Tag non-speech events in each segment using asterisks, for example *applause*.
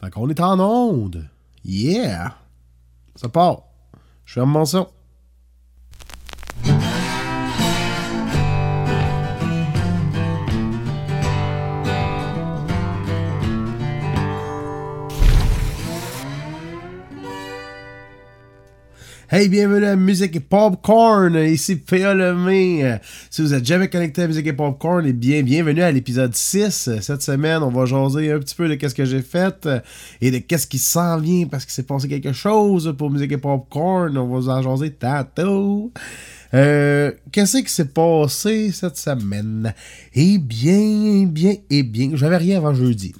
Fait qu'on est en onde. Yeah! Ça part. Je ferme mon son. Hey, bienvenue à Musique et Popcorn, ici P.A. Lemay. Si vous êtes jamais connecté à Musique et Popcorn, eh bien, bienvenue à l'épisode 6. Cette semaine, on va jaser un petit peu de qu'est-ce que j'ai fait et de qu'est-ce qui s'en vient parce qu'il s'est passé quelque chose pour Musique et Popcorn. On va vous en jaser tantôt. Euh, qu'est-ce qui s'est passé cette semaine? Eh bien, eh bien, eh bien, j'avais rien avant jeudi.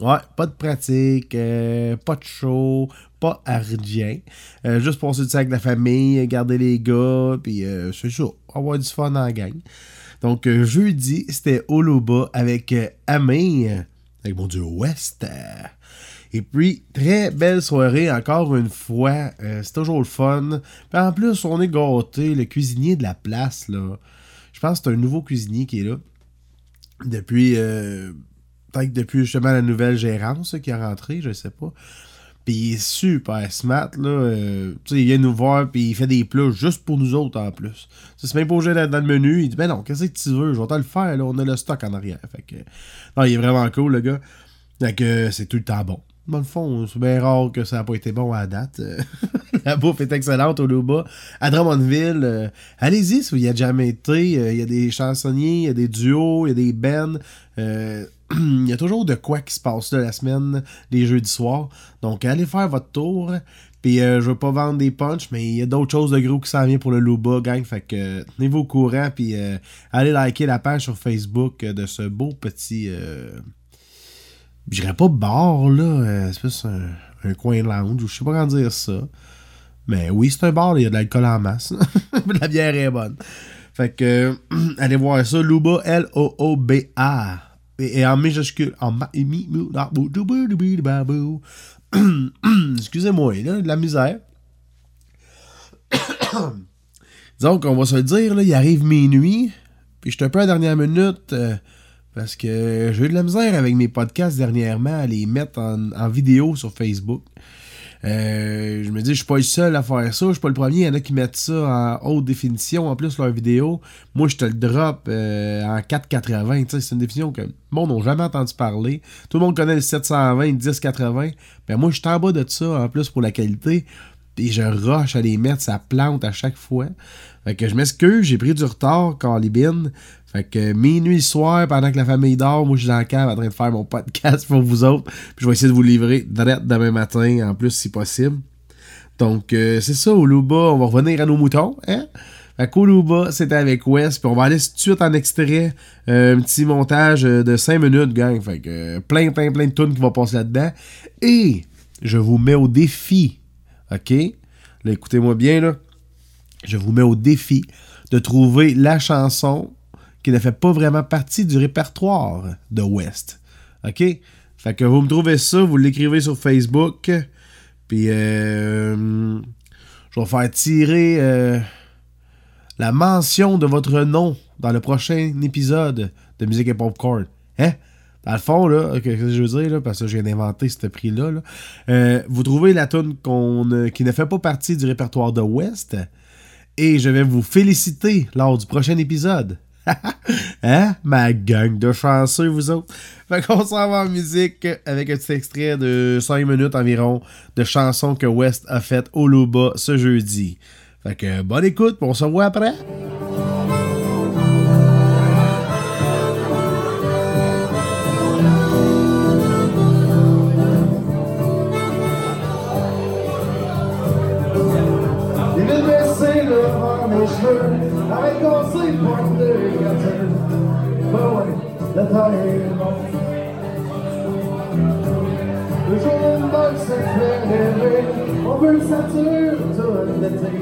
Ouais, pas de pratique, euh, pas de show, pas ardien. Euh, juste passer du temps avec la famille, garder les gars, puis euh, c'est ça, avoir du fun en gang. Donc, euh, jeudi, c'était Oluba avec euh, Amé, avec mon dieu West. Et puis, très belle soirée, encore une fois. C'est toujours le fun. Puis en plus, on est gâtés. Le cuisinier de la place, là. Je pense que c'est un nouveau cuisinier qui est là. Depuis. Peut-être depuis justement la nouvelle gérance qui est rentrée, je sais pas. Puis il est super smart, là. Euh, tu sais, il vient nous voir, puis il fait des plats juste pour nous autres en plus. C'est même pas obligé d'être dans le menu. Il dit, ben non, qu'est-ce que tu veux? Je vais te le faire, là. On a le stock en arrière. Fait que. Non, il est vraiment cool, le gars. Fait que c'est tout le temps bon. Dans le fond, c'est bien rare que ça n'a pas été bon à la date. Euh, *laughs* la bouffe est excellente au Luba. À Drummondville, euh, allez-y si vous y avez jamais été. Euh, Il y a des chansonniers, il y a des duos, il y a des bands. *clears throat* Il y a toujours de quoi qui se passe là, la semaine, les jeudis soirs. Donc, allez faire votre tour. Puis, euh, je veux pas vendre des punchs, mais il y a d'autres choses de gros qui s'en viennent pour le Luba, gang. Fait que, tenez-vous au courant. Puis, euh, allez liker la page sur Facebook euh, de ce beau petit. Euh, je dirais pas bar, là. c'est plus un, coin lounge, ou je sais pas comment dire ça. Mais oui, c'est un bar, il y a de l'alcool en masse. *laughs* la bière est bonne. Fait que, *clears throat* allez voir ça. Luba, L-O-O-B-A. Et, et en majuscule. En. Excusez-moi, là, de la misère. *coughs* Disons qu'on va se le dire, là, il arrive minuit. Puis je suis un peu à la dernière minute. euh, parce que j'ai eu de la misère avec mes podcasts dernièrement à les mettre en, en vidéo sur Facebook. Euh, je me dis, je suis pas le seul à faire ça. Je suis pas le premier. Il y en a qui mettent ça en haute définition. En plus, leur vidéo, moi, je te le drop euh, en 480. Tu sais, C'est une définition que le monde n'a jamais entendu parler. Tout le monde connaît le 720, le 1080. Ben, moi, je suis en bas de ça, en plus, pour la qualité. Puis je rush à les mettre, ça plante à chaque fois. Fait que je m'excuse, j'ai pris du retard, Calibine. Fait que minuit soir, pendant que la famille dort, moi je suis dans la cave en train de faire mon podcast pour vous autres. Puis je vais essayer de vous livrer direct demain matin, en plus si possible. Donc euh, c'est ça, Oluba, on va revenir à nos moutons, hein? Fait qu'Oluba, c'était avec West, puis on va aller tout de suite en extrait, euh, un petit montage euh, de 5 minutes, gang. Fait que plein, plein, plein de tunes qui vont passer là-dedans. Et je vous mets au défi, ok? Là, écoutez-moi bien, là je vous mets au défi de trouver la chanson qui ne fait pas vraiment partie du répertoire de West. OK? Fait que vous me trouvez ça, vous l'écrivez sur Facebook, puis euh, je vais faire tirer euh, la mention de votre nom dans le prochain épisode de Musique et Popcorn. Hein? Dans le fond, là, qu'est-ce que je veux dire, là, parce que je viens d'inventer ce prix-là, là. Euh, vous trouvez la tune euh, qui ne fait pas partie du répertoire de West, et je vais vous féliciter lors du prochain épisode. *laughs* hein? Ma gang de chanceux, vous autres. Fait qu'on s'en va en musique avec un petit extrait de 5 minutes environ de chansons que West a faites au Luba ce jeudi. Fait que bonne écoute, on se voit après. Le temps est bon. Le jour d'une bonne se fait rêver, on veut le sature tout l'été.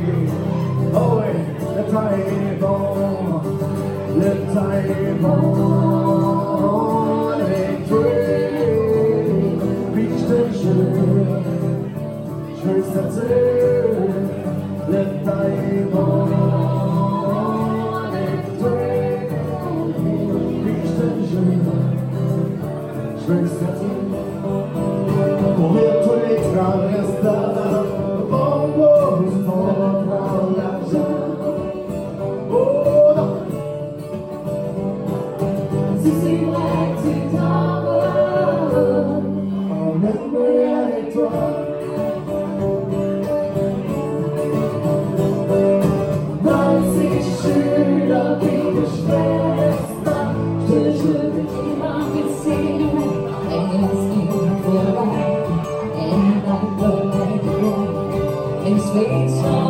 Oh ouais, le temps est bon, le temps est bon Puis sweet song.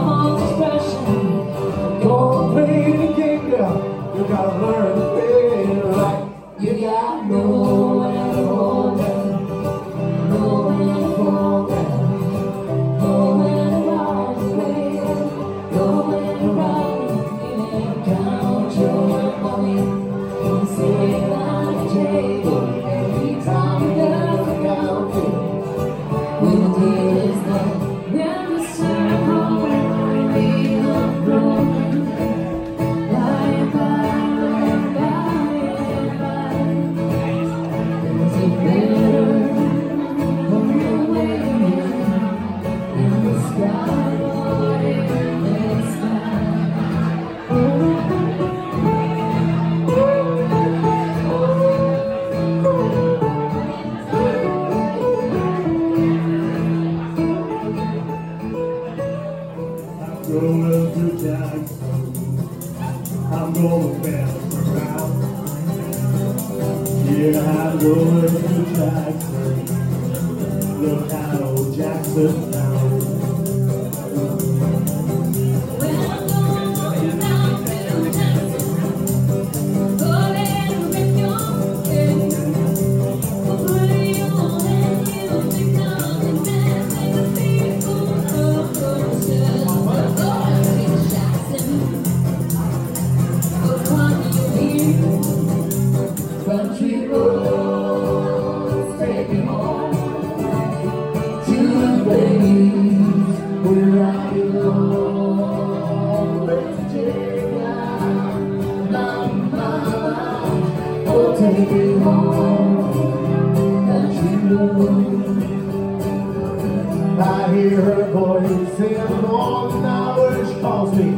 Hours calls me.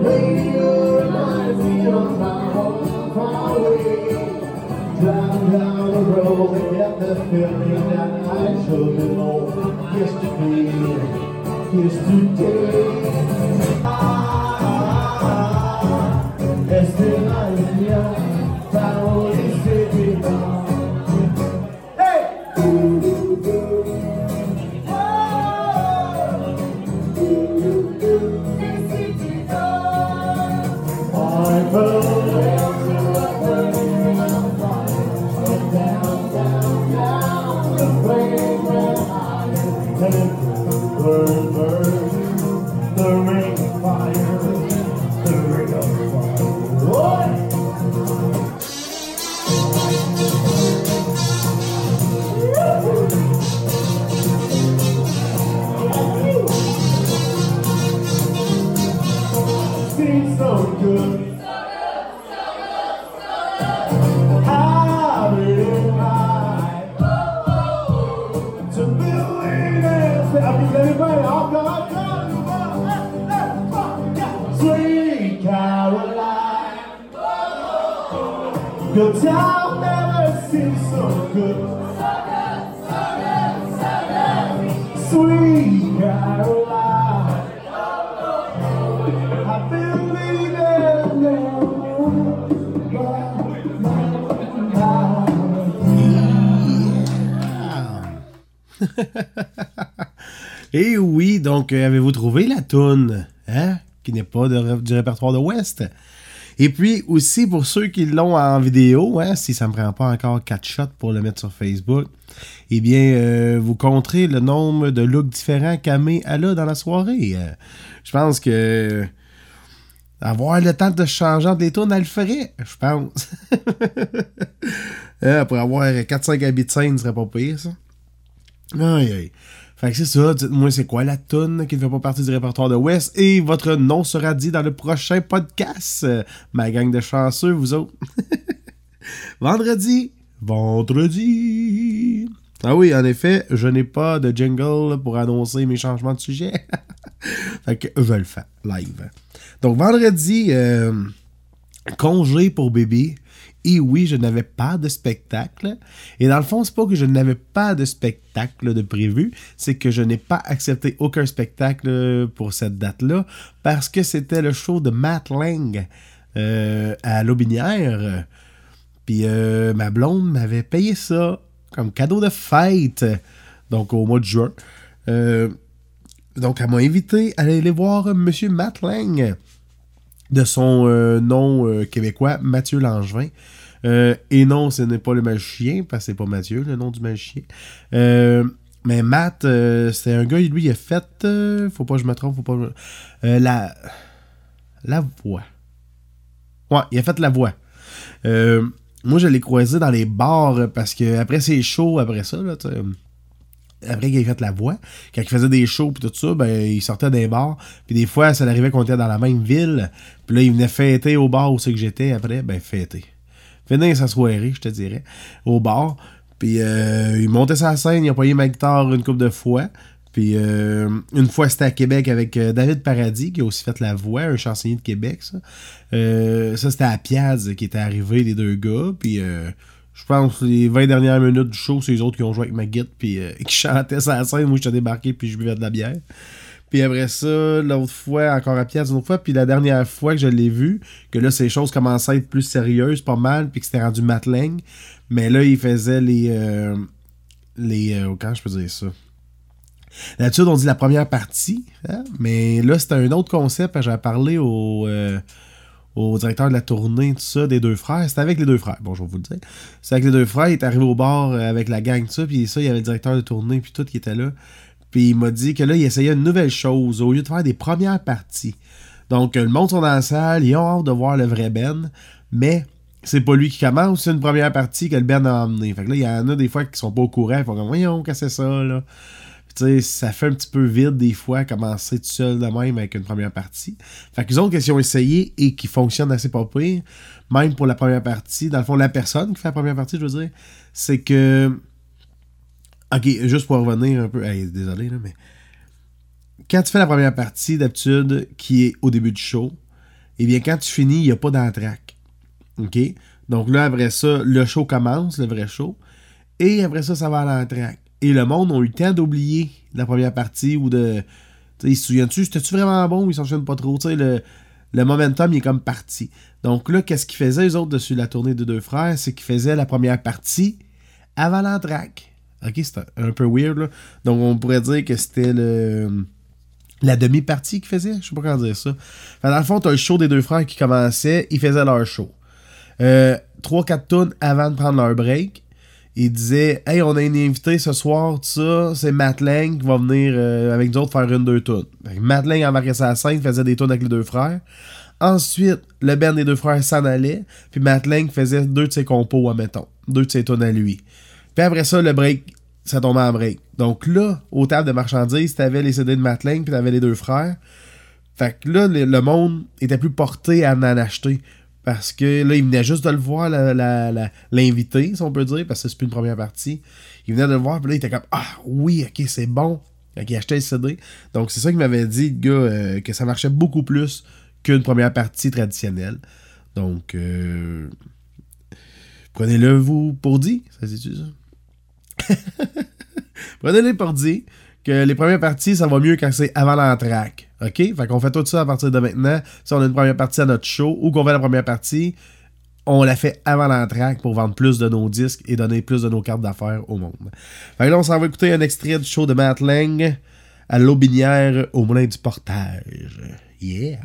Radio reminds me of my. Driving down the road get feeling that I should. Yesterday, yesterday. *laughs* Et oui, donc euh, avez-vous trouvé la toune, hein, qui n'est pas du répertoire de West? Et puis aussi pour ceux qui l'ont en vidéo, hein, si ça me prend pas encore 4 shots pour le mettre sur Facebook, eh bien euh, vous compterez le nombre de looks différents qu'Amé a là dans la soirée. Euh, je pense que avoir le temps de changer les tournes, elle le ferait, je pense. *laughs* Pour avoir 4-5 habits de scène, ce serait pas pire, ça. Aïe, aïe. Fait que c'est ça, dites-moi c'est quoi la toune qui ne fait pas partie du répertoire de West et votre nom sera dit dans le prochain podcast. Ma gang de chanceux, vous autres. *laughs* Vendredi, vendredi, Ah oui, en effet, je n'ai pas de jingle pour annoncer mes changements de sujet. *laughs* fait que je le fais live. Donc vendredi, euh, congé pour bébé. Et oui, je n'avais pas de spectacle. Et dans le fond, c'est pas que je n'avais pas de spectacle de prévu, c'est que je n'ai pas accepté aucun spectacle pour cette date-là parce que c'était le show de Matt Lang euh, à l'Aubinière. Puis euh, ma blonde m'avait payé ça comme cadeau de fête, donc au mois de juin. Euh, donc elle m'a invité à aller voir Monsieur Matt Lang de son euh, nom euh, québécois, Mathieu Langevin. Euh, et non, ce n'est pas le magicien, parce que c'est pas Mathieu, le nom du magicien. Mais Matt, c'est un gars, lui, il a fait. faut pas que je me trompe, faut pas. la. La voix. Ouais, il a fait la voix. Moi, je l'ai croisé dans les bars parce que après ses shows, après ça, là, tu après qu'il ait fait la voix, quand il faisait des shows puis tout ça, ben il sortait des bars. Puis des fois, ça arrivait qu'on était dans la même ville. Puis là, il venait fêter au bar où c'est que j'étais. Après, ben fêter. Finir sa soirée, je te dirais, au bar. Puis euh, il montait sa scène, il a payé ma guitare une couple de fois. Puis euh, une fois, c'était à Québec avec euh, David Paradis, qui a aussi fait la voix, un chansonnier de Québec, ça. C'était à Piaz qui était arrivé, les deux gars. Puis je pense les 20 dernières minutes du show, c'est les autres qui ont joué avec ma guitare, puis euh, *laughs* qui chantaient sa scène. Moi, j'étais débarqué, puis je buvais de la bière. Puis après ça, l'autre fois, encore à Piaz, une autre fois. Puis la dernière fois que je l'ai vu, que là, ces choses commençaient à être plus sérieuses, pas mal, puis que c'était rendu matling. Mais là, il faisait les. euh, les. euh, comment je peux dire ça? D'habitude, on dit la première partie, hein, mais là, c'était un autre concept. J'avais parlé au, euh, au directeur de la tournée, tout ça, des deux frères. C'était avec les deux frères, bon, je vous le dire. C'était avec les deux frères, il est arrivé au bar euh, avec la gang, tout ça, puis ça, il y avait le directeur de tournée, puis tout qui était là. Puis il m'a dit que là, il essayait une nouvelle chose, au lieu de faire des premières parties. Donc, le monde sont dans la salle, ils ont hâte de voir le vrai Ben, mais c'est pas lui qui commence, c'est une première partie que le Ben a emmené. Fait que là, il y en a des fois qui sont pas au courant, ils font comme, voyons, qu'est-ce que c'est ça, là? Sais, ça fait un petit peu vide des fois commencer tout seul de même avec une première partie. Fait que les autres qui ont essayé et qui fonctionnent assez pas pire, même pour la première partie, dans le fond, la personne qui fait la première partie, je veux dire, c'est que. Ok, juste pour revenir un peu. Désolé, là, mais. Quand tu fais la première partie, d'habitude, qui est au début du show, eh bien, quand tu finis, il n'y a pas d'entraque. OK? Donc là, après ça, le show commence, le vrai show. Et après ça, ça va à l'entraque. Et le monde a eu le temps d'oublier la première partie ou de. Tu sais, ils se souviennent-tu, c'était-tu vraiment bon ou ils s'en souviennent pas trop? Le, le momentum, il est comme parti. Donc là, qu'est-ce qu'ils faisaient, les autres, dessus la tournée de deux frères? C'est qu'ils faisaient la première partie avant l'entraque. Ok, c'était un peu weird. Donc on pourrait dire que c'était le. La demi-partie qu'ils faisaient, je sais pas comment dire ça. Dans le fond, t'as le show des deux frères qui commençait, ils faisaient leur show. Euh, 3-4 tonnes avant de prendre leur break. Ils disaient Hey, on a une invité ce soir, ça, c'est Matt Lang qui va venir euh, avec nous autres faire une deux tonnes. Matt Lang embarquait sa scène, faisait des tonnes avec les deux frères. Ensuite, le band des deux frères s'en allait, puis Matt Lang faisait deux de ses compos, admettons. Deux de ses tonnes à lui. Puis après ça, le break, ça tombait en break. Donc là, aux tables de marchandises, t'avais les CD de Matt Lang, puis t'avais les deux frères. Fait que là, le monde était plus porté à en acheter. Parce que là, il venait juste de le voir, l'invité, si on peut dire, parce que c'est plus une première partie. Il venait de le voir, puis là, il était comme Ah oui, ok, c'est bon. Fait qu'il achetait le CD. Donc, c'est ça qu'il m'avait dit, le gars, euh, que ça marchait beaucoup plus qu'une première partie traditionnelle. Donc, euh, prenez-le vous pour dit. Ça c'est-tu ça? *laughs* Prenez-le pour dit que les premières parties, ça va mieux quand c'est avant l'entraque. OK? Fait qu'on fait tout ça à partir de maintenant. Si on a une première partie à notre show ou qu'on fait la première partie, on la fait avant l'entraque pour vendre plus de nos disques et donner plus de nos cartes d'affaires au monde. Fait que là, on s'en va écouter un extrait du show de Matt à l'Aubinière au Moulin du Portage. Yeah!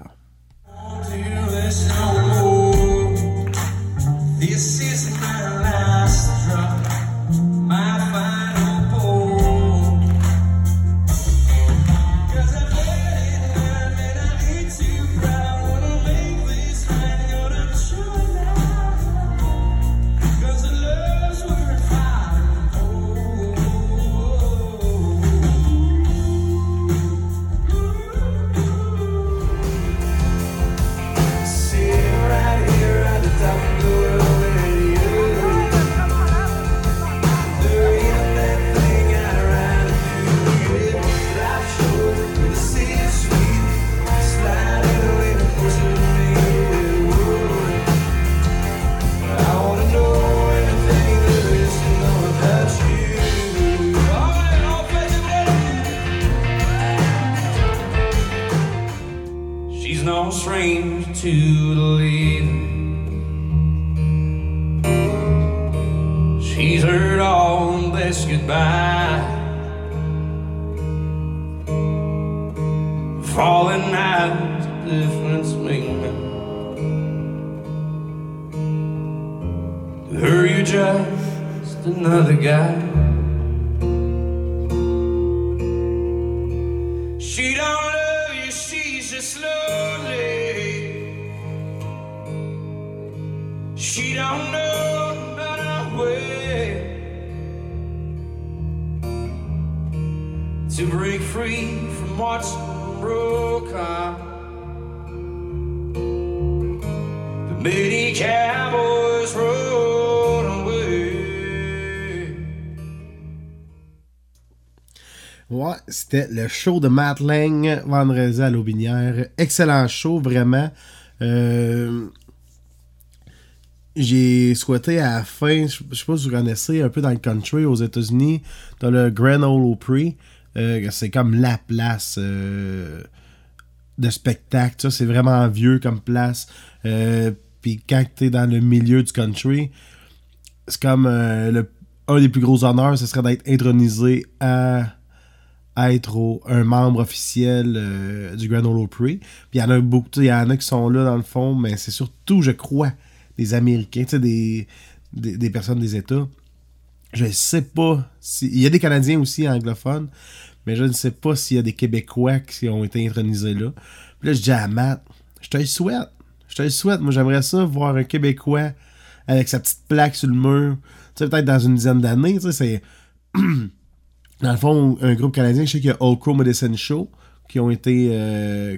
Falling out the difference making. To her, you're just another guy. She don't love you, she's just lonely. She don't know way to break free from what's Ouais, c'était le show de Matt Lang vendredi à l'Aubinière. Excellent show, vraiment. Euh, j'ai souhaité à la fin, je sais pas si vous connaissez, un peu dans le country aux États-Unis, t'as le Grand Ole Opry. Euh, c'est comme la place euh, de spectacle. ça, C'est vraiment vieux comme place. Euh, Puis quand t'es dans le milieu du country, c'est comme le, un des plus gros honneurs, ce serait d'être intronisé à être un membre officiel du Grand Ole Opry. Puis il y en a beaucoup, tu il y en a qui sont là dans le fond, mais c'est surtout, je crois, des Américains, tu des, des personnes des États. Je sais pas si. Il y a des Canadiens aussi anglophones, mais je ne sais pas s'il y a des Québécois qui ont été intronisés là. Puis là, je dis à Matt, je te le souhaite. Je te le souhaite. Moi, j'aimerais ça voir un Québécois avec sa petite plaque sur le mur. Tu sais, peut-être dans une dizaine d'années, tu sais, c'est. *clears throat* Dans le fond, un groupe canadien, je sais qu'il y a Old Crow Medicine Show qui ont été euh,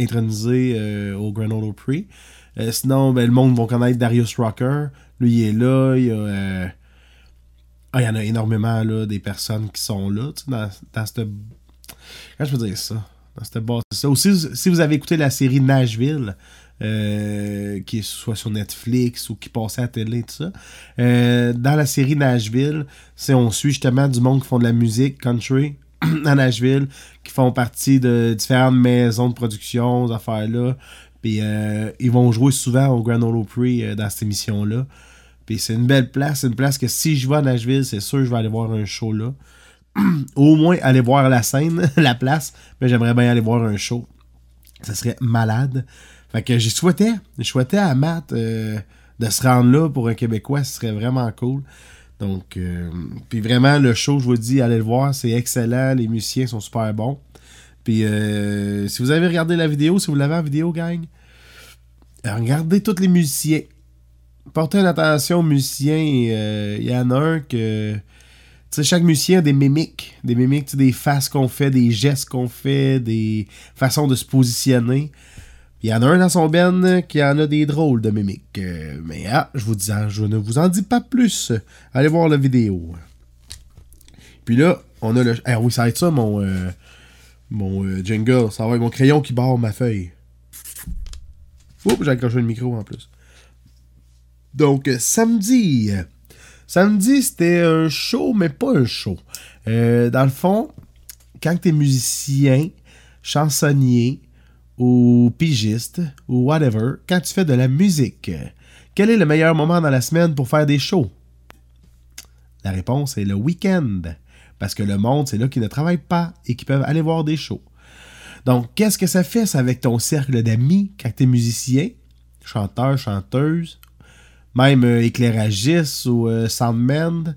intronisés euh, au Grand Opry. Euh, sinon, ben, le monde va connaître Darius Rucker. Lui, il est là. Il y a. ah, il y en a énormément, là, des personnes qui sont là, dans, dans cette. Comment je peux dire ça? Dans cette base. Ça. Aussi, si vous avez écouté la série Nashville, euh, qui est soit sur Netflix ou qui passait à la télé, tout ça, euh, dans la série Nashville, c'est on suit justement du monde qui font de la musique country *clears throat* à Nashville, qui font partie de différentes maisons de production, ces affaires-là. Puis euh, ils vont jouer souvent au Grand Ole Opry euh, dans cette émission-là. Puis c'est une belle place. C'est une place que si je vais à Nashville, c'est sûr que je vais aller voir un show là. *clears throat* Au moins aller voir la scène, *laughs* la place. Mais j'aimerais bien aller voir un show. Ça serait malade. Fait que j'y souhaitais. Je souhaitais à Matt euh, de se rendre là pour un Québécois. Ce serait vraiment cool. Donc, euh, puis vraiment, le show, je vous dis, allez le voir. C'est excellent. Les musiciens sont super bons. Puis euh, si vous avez regardé la vidéo, si vous l'avez en vidéo, gang, regardez tous les musiciens. Portez attention aux musiciens. euh, Il y en a un que. Tu sais, chaque musicien a des mimiques. Des mimiques, des faces qu'on fait, des gestes qu'on fait, des façons de se positionner. Il y en a un dans son ben qui en a des drôles de mimiques. Euh, mais ah, je vous dis, je ne vous en dis pas plus. Allez voir la vidéo. Puis là, on a le. Ah oui, ça va être ça, mon. euh, mon euh, jingle. Ça va être mon crayon qui barre ma feuille. Oups, j'ai accroché le micro en plus. Donc, euh, samedi. Samedi, c'était un show, mais pas un show. Euh, dans le fond, quand tu es musicien, chansonnier ou pigiste ou whatever, quand tu fais de la musique, quel est le meilleur moment dans la semaine pour faire des shows? La réponse est le week-end. Parce que le monde, c'est là qui ne travaille pas et qui peuvent aller voir des shows. Donc, qu'est-ce que ça fait avec ton cercle d'amis quand tu es musicien, chanteur, chanteuse, même euh, éclairagiste ou euh, soundman?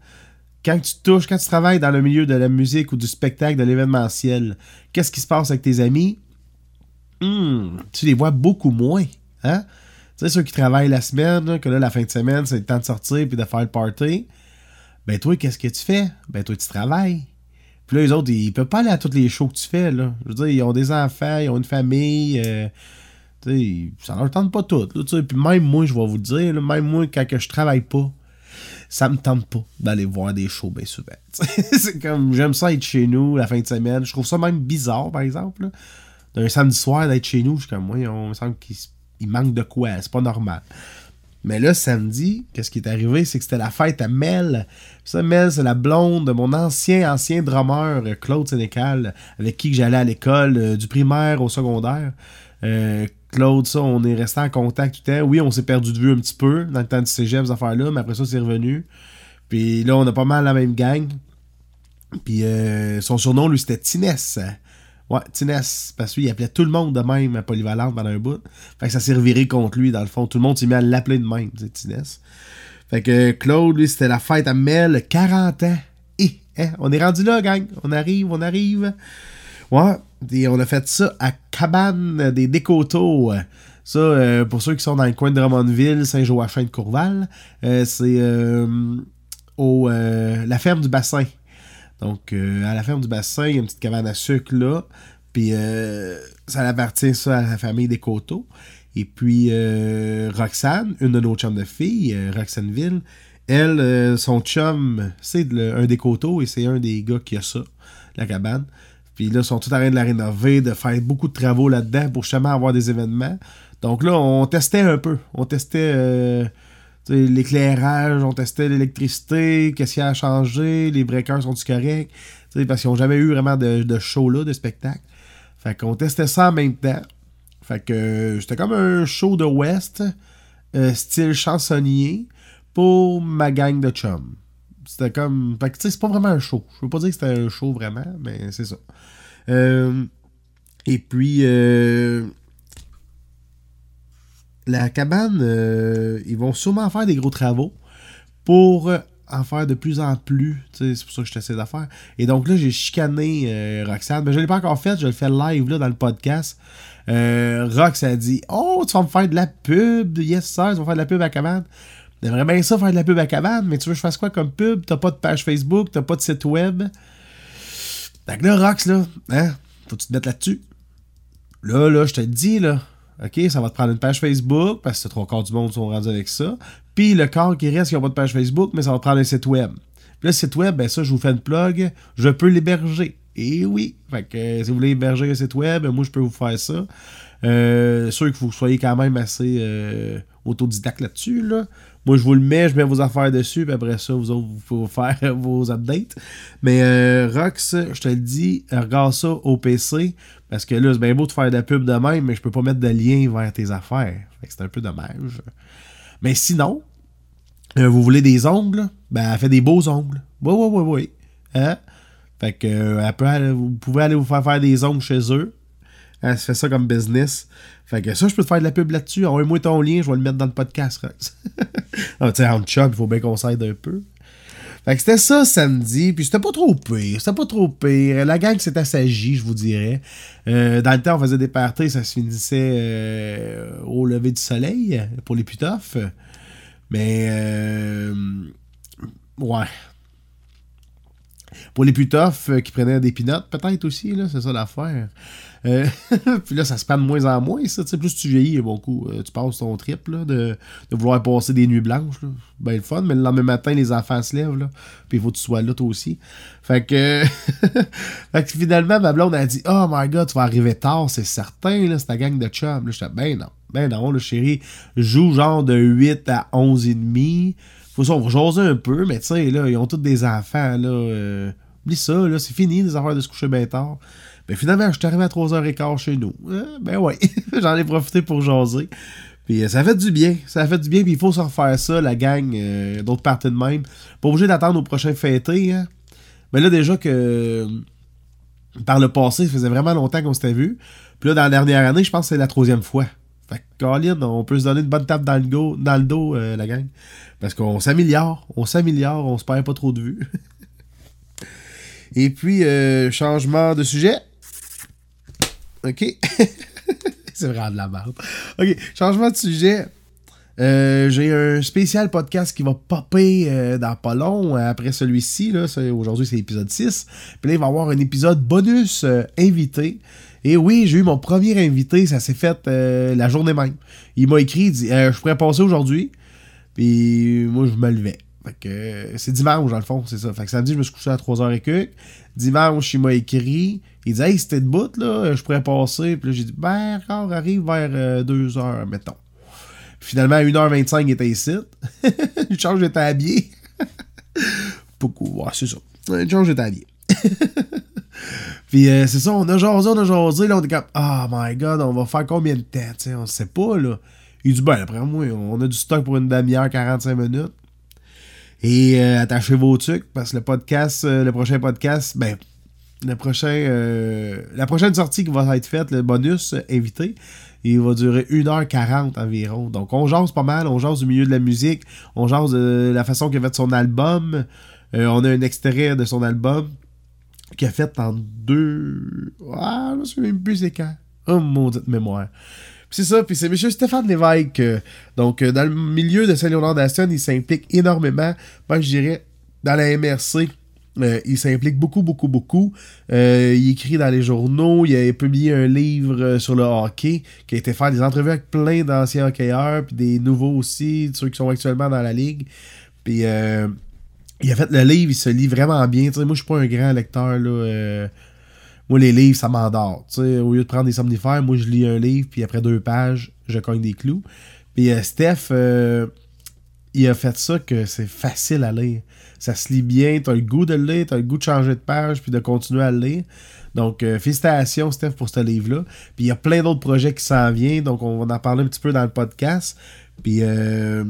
Quand tu touches, quand tu travailles dans le milieu de la musique ou du spectacle, de l'événementiel, qu'est-ce qui se passe avec tes amis? Hmm, tu les vois beaucoup moins. Hein? Tu sais, ceux qui travaillent la semaine, que là, la fin de semaine, c'est le temps de sortir puis de faire le party. Ben, toi, qu'est-ce que tu fais? Ben, toi, tu travailles. Puis là, les autres, ils peuvent pas aller à tous les shows que tu fais, là. Je veux dire, ils ont des enfants, ils ont une famille. euh, tu sais, ça leur tente pas tout. Là. Puis même moi, je vais vous le dire, même moi, quand que je travaille pas, ça me tente pas d'aller voir des shows bien souvent. *laughs* C'est comme, j'aime ça être chez nous la fin de semaine. Je trouve ça même bizarre, par exemple. D'un samedi soir d'être chez nous, je suis comme, moi, on me semble qu'il manque de quoi. C'est pas normal. Mais là, samedi, qu'est-ce qui est arrivé? C'est que c'était la fête à Mel. Ça, Mel, c'est la blonde de mon ancien, ancien drummer, euh, Claude Sénécal, avec qui j'allais à l'école, euh, du primaire au secondaire. Euh, Claude, ça, on est resté en contact tout le temps. Oui, on s'est perdu de vue un petit peu dans le temps du cégep, ces affaires-là, mais après ça, c'est revenu. Puis là, on a pas mal la même gang. Puis euh, son surnom, lui, c'était Tinès. Ouais, Tinès. Parce qu'il appelait tout le monde de même à Polyvalente pendant un bout. Fait que ça s'est reviré contre lui, dans le fond. Tout le monde s'est mis à l'appeler de même, sais, Tinès. Fait que Claude, lui, c'était la fête à Mel, 40 ans. Et, hein, on est rendu là, gang. On arrive, on arrive. Ouais, on a fait ça à Cabane des Décoteaux. Ça, euh, pour ceux qui sont dans le coin de Drummondville, Saint-Joachim de Courval, euh, c'est euh, au la ferme du bassin. Donc, à la ferme du bassin, il y a une petite cabane à sucre là. Puis, ça appartient ça à la famille des Coteaux. Et puis, Roxane, une de nos chums de filles, Roxaneville, elle, son chum, c'est un des Coteaux et c'est un des gars qui a ça, la cabane. Puis là, ils sont tous en train de la rénover, de faire beaucoup de travaux là-dedans pour justement avoir des événements. Donc là, on testait un peu. On testait euh, l'éclairage, on testait l'électricité, qu'est-ce qui a changé, les breakers sont-ils corrects? Parce qu'ils n'ont jamais eu vraiment de, de show là, de spectacle. Fait qu'on testait ça en même temps. Fait que euh, c'était comme un show de West, euh, style chansonnier, pour ma gang de chums. C'était comme. Fait que tu sais, c'est pas vraiment un show. Je veux pas dire que c'était un show vraiment, mais c'est ça. Euh, et puis, euh, la cabane, euh, ils vont sûrement faire des gros travaux pour en faire de plus en plus. C'est pour ça que je t'essaie de faire. Et donc là, j'ai chicané euh, Roxane. Mais je ne l'ai pas encore fait. Je le fais live là, dans le podcast. Rox a dit Oh, tu vas me faire de la pub. Yes, sir, tu vas faire de la pub à cabane. J'aimerais bien ça faire de la pub à cabane, mais tu veux que je fasse quoi comme pub? T'as pas de page Facebook, t'as pas de site web. Que là, Rox, là, hein, faut que tu te mettes là-dessus. Là, là, je te dis, là, OK, ça va te prendre une page Facebook, parce que trois quarts du monde sont rendus avec ça. Puis le quart qui reste, qui n'a pas de page Facebook, mais ça va te prendre un site web. Puis le site web, ben ça, je vous fais une plug, je peux l'héberger. Et oui, fait que euh, si vous voulez héberger un site web, moi, je peux vous faire ça. Euh, sûr que vous soyez quand même assez euh, autodidacte là-dessus, là. Moi, je vous le mets, je mets vos affaires dessus, puis après ça, vous autres, vous pouvez faire *laughs* vos updates. Mais euh, Rox, je te le dis, regarde ça au PC, parce que là, c'est bien beau de faire de la pub de même, mais je peux pas mettre de lien vers tes affaires. C'est un peu dommage. Mais sinon, euh, vous voulez des ongles? Ben, elle fait des beaux ongles. Oui, oui, oui, oui. Hein? Fait que, euh, aller- vous pouvez aller vous faire faire des ongles chez eux. Elle se fait ça comme business. Fait que ça, je peux te faire de la pub là-dessus. Envoie-moi ton lien, je vais le mettre dans le podcast, Rox. *laughs* ah, tu sais, en chum, il faut bien qu'on s'aide un peu. Fait que c'était ça samedi, puis c'était pas trop pire, c'était pas trop pire. La gang s'est assagie, je vous dirais. Euh, dans le temps, on faisait des parties, ça se finissait euh, au lever du soleil pour les putofs. Mais, euh, ouais. Pour les putofs euh, qui prenaient des pinottes, peut-être aussi, là, c'est ça l'affaire. Euh, *laughs* puis là, ça se prend de moins en moins, ça. Tu sais, plus tu vieillis, beaucoup, euh, tu passes ton trip là, de, de vouloir passer des nuits blanches. Là. Ben le fun, mais le lendemain matin, les enfants se lèvent, là. Puis il faut que tu sois là, toi aussi. Fait que, *laughs* fait que finalement, ma blonde a dit Oh my god, tu vas arriver tard, c'est certain, là, c'est ta gang de chums. Là, j'étais ben non. Ben non, le chéri joue genre de 8 à 11 et demi. Faut ça, on va jaser un peu, mais tu sais, là, ils ont tous des enfants, là. euh, oublie ça, là, c'est fini, les affaires de se coucher bien tard. Ben finalement, je suis arrivé à 3h15 chez nous. Euh, ben ouais, *laughs* j'en ai profité pour jaser. Puis euh, ça fait du bien, ça fait du bien, puis il faut se refaire ça, la gang, euh, d'autres parties de même. Pas obligé d'attendre au prochain fêté, hein. Mais là, déjà que par le passé, ça faisait vraiment longtemps qu'on s'était vu. Puis là, dans la dernière année, je pense que c'est la troisième fois. Fait que, Colin, on peut se donner une bonne tape dans le, dans le dos, la gang. Parce qu'on s'améliore, on s'améliore, on se perd pas trop de vue. *laughs* Et puis, euh, changement de sujet. OK? *laughs* c'est vraiment de la merde. OK, changement de sujet. Euh, j'ai un spécial podcast qui va popper euh, dans pas long euh, après celui-ci. Aujourd'hui, c'est l'épisode 6. Puis là, il va y avoir un épisode bonus invité. Et oui, j'ai eu mon premier invité. Ça s'est fait la journée même. Il m'a écrit, il dit Je pourrais passer aujourd'hui. Puis moi, je me levais. Fait que c'est dimanche, dans le fond, c'est ça. Fait que samedi, je me suis couché à 3h et quelques. Dimanche, il m'a écrit. Il dit Hey, c'était debout, là, je pourrais passer. Puis là, j'ai dit Ben, encore, arrive vers 2h, mettons. Finalement, à 1h25, il était ici. *laughs* Change, j'étais habillé. *laughs* Beaucoup, ouais, c'est ça. Change, j'étais habillé. *laughs* Puis euh, c'est ça, on a jasé, on a jasé, là, on est comme, oh my god, on va faire combien de temps, tu sais, on sait pas, là. Il dit, ben, après moi, on a du stock pour une demi-heure, 45 minutes. Et euh, attachez vos trucs, parce que le podcast, euh, le prochain podcast, ben, le prochain, euh, la prochaine sortie qui va être faite, le bonus invité, il va durer 1h40 environ. Donc, on jase pas mal, on jase du milieu de la musique, on jase de la façon qu'il a fait son album. On a un extrait de son album qu'il a fait en deux. Ah, je me souviens plus c'est. Oh, maudite mémoire. C'est ça, puis c'est M. Stéphane Lévesque. euh, donc, euh, dans le milieu de Saint-Léonard d'Aston, il s'implique énormément. Moi, je dirais, dans la MRC, euh, il s'implique beaucoup, beaucoup, beaucoup. Il écrit dans les journaux. Il a publié un livre sur le hockey qui a été faire des entrevues avec plein d'anciens hockeyeurs, puis des nouveaux aussi, ceux qui sont actuellement dans la ligue. Puis euh, il a fait le livre, il se lit vraiment bien. Moi, je suis pas un grand lecteur. Là, moi, les livres, ça m'endort. Au lieu de prendre des somnifères, moi, je lis un livre, puis après deux pages, je cogne des clous. Puis euh, Steph, euh, il a fait ça que c'est facile à lire. Ça se lit bien, t'as le goût de le lire, t'as le goût de changer de page, puis de continuer à le lire. Donc, euh, félicitations, Steph, pour ce livre-là. Puis il y a plein d'autres projets qui s'en viennent, donc on va en parler un petit peu dans le podcast. Puis, c'est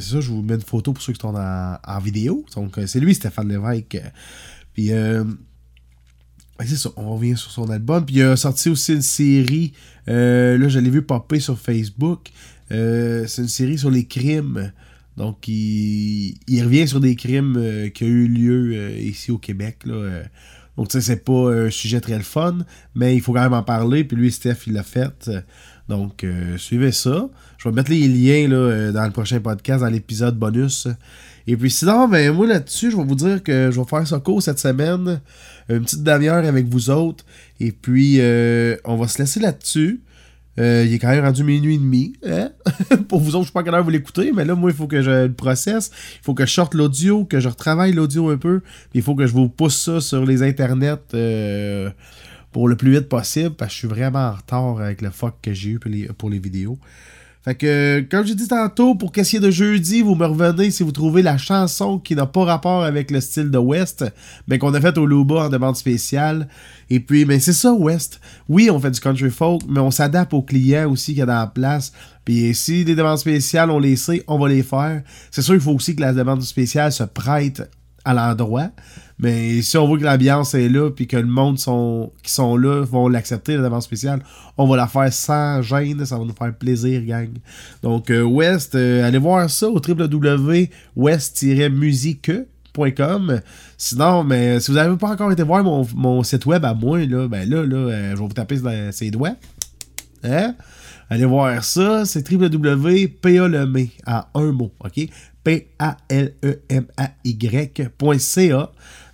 ça, je vous mets une photo pour ceux qui sont en, en vidéo. Donc, c'est lui, Stéphane Lévesque. Puis, ça, on revient sur son album. Puis il a sorti aussi une série, euh, là je l'ai vu popper sur Facebook. Euh, c'est une série sur les crimes. Donc il, revient sur des crimes euh, qui ont eu lieu ici au Québec. Là. Donc sais, c'est pas un sujet très le fun, mais il faut quand même en parler. Puis lui, Steph, il l'a fait. Donc suivez ça. Je vais mettre les liens là, dans le prochain podcast, dans l'épisode bonus. Et puis sinon, ben moi là-dessus, je vais vous dire que je vais faire ça court cette semaine. Une petite demi-heure avec vous autres. Et puis, euh, on va se laisser là-dessus. Euh, il est quand même rendu minuit et demi. hein? *laughs* Pour vous autres, je sais pas à quelle heure vous l'écoutez, mais là, moi, il faut que je le processe. Il faut que je sorte l'audio, que je retravaille l'audio un peu. Il faut que je vous pousse ça sur les internets euh, pour le plus vite possible, parce que je suis vraiment en retard avec le fuck que j'ai eu pour les, pour les vidéos. Fait que, comme j'ai dit tantôt, pour qu'est-ce qu'il y a de jeudi, vous me revenez si vous trouvez la chanson qui n'a pas rapport avec le style de West, mais qu'on a fait au Luba en demande spéciale. Et puis, mais c'est ça, West. Oui, on fait du country folk, mais on s'adapte aux clients aussi qu'il y a dans la place. Puis si des demandes spéciales, on les sait, on va les faire. C'est sûr, il faut aussi que la demande spéciale se prête à l'endroit. Mais si on voit que l'ambiance est là, puis que le monde qui sont là vont l'accepter, la demande spéciale, on va la faire sans gêne, ça va nous faire plaisir, gang. Donc, euh, West, euh, allez voir ça au www.west-musique.com. Sinon, mais si vous n'avez pas encore été voir mon, site web à moi, là, ben là, euh, je vais vous taper dans ses doigts. Hein? Allez voir ça, c'est www.paleme en un mot, ok? P-A-L-E-M-A-Y.ca.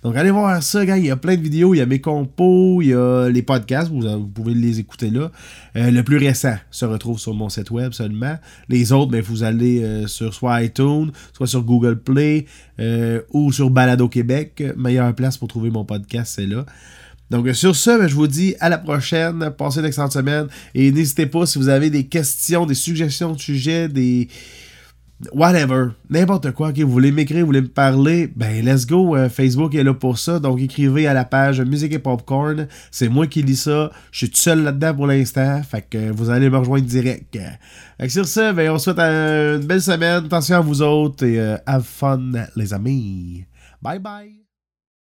Donc allez voir ça, gars. Il y a plein de vidéos, il y a mes compos, il y a les podcasts, vous, vous pouvez les écouter là. Euh, le plus récent se retrouve sur mon site web seulement. Les autres, ben, vous allez euh, sur soit iTunes, soit sur Google Play euh, ou sur Balado Québec. Meilleure place pour trouver mon podcast, c'est là. Donc sur ce, ben, je vous dis à la prochaine. Passez une excellente semaine. Et n'hésitez pas si vous avez des questions, des suggestions de sujets, des. Whatever. N'importe quoi. que vous voulez m'écrire, vous voulez me parler, ben let's go. euh, Facebook est là pour ça. Donc écrivez à la page Musique et Popcorn. C'est moi qui lis ça. Je suis tout seul là-dedans pour l'instant. Fait que vous allez me rejoindre direct. Fait que sur ce, ben, on souhaite une belle semaine. Attention à vous autres et euh, have fun, les amis. Bye bye.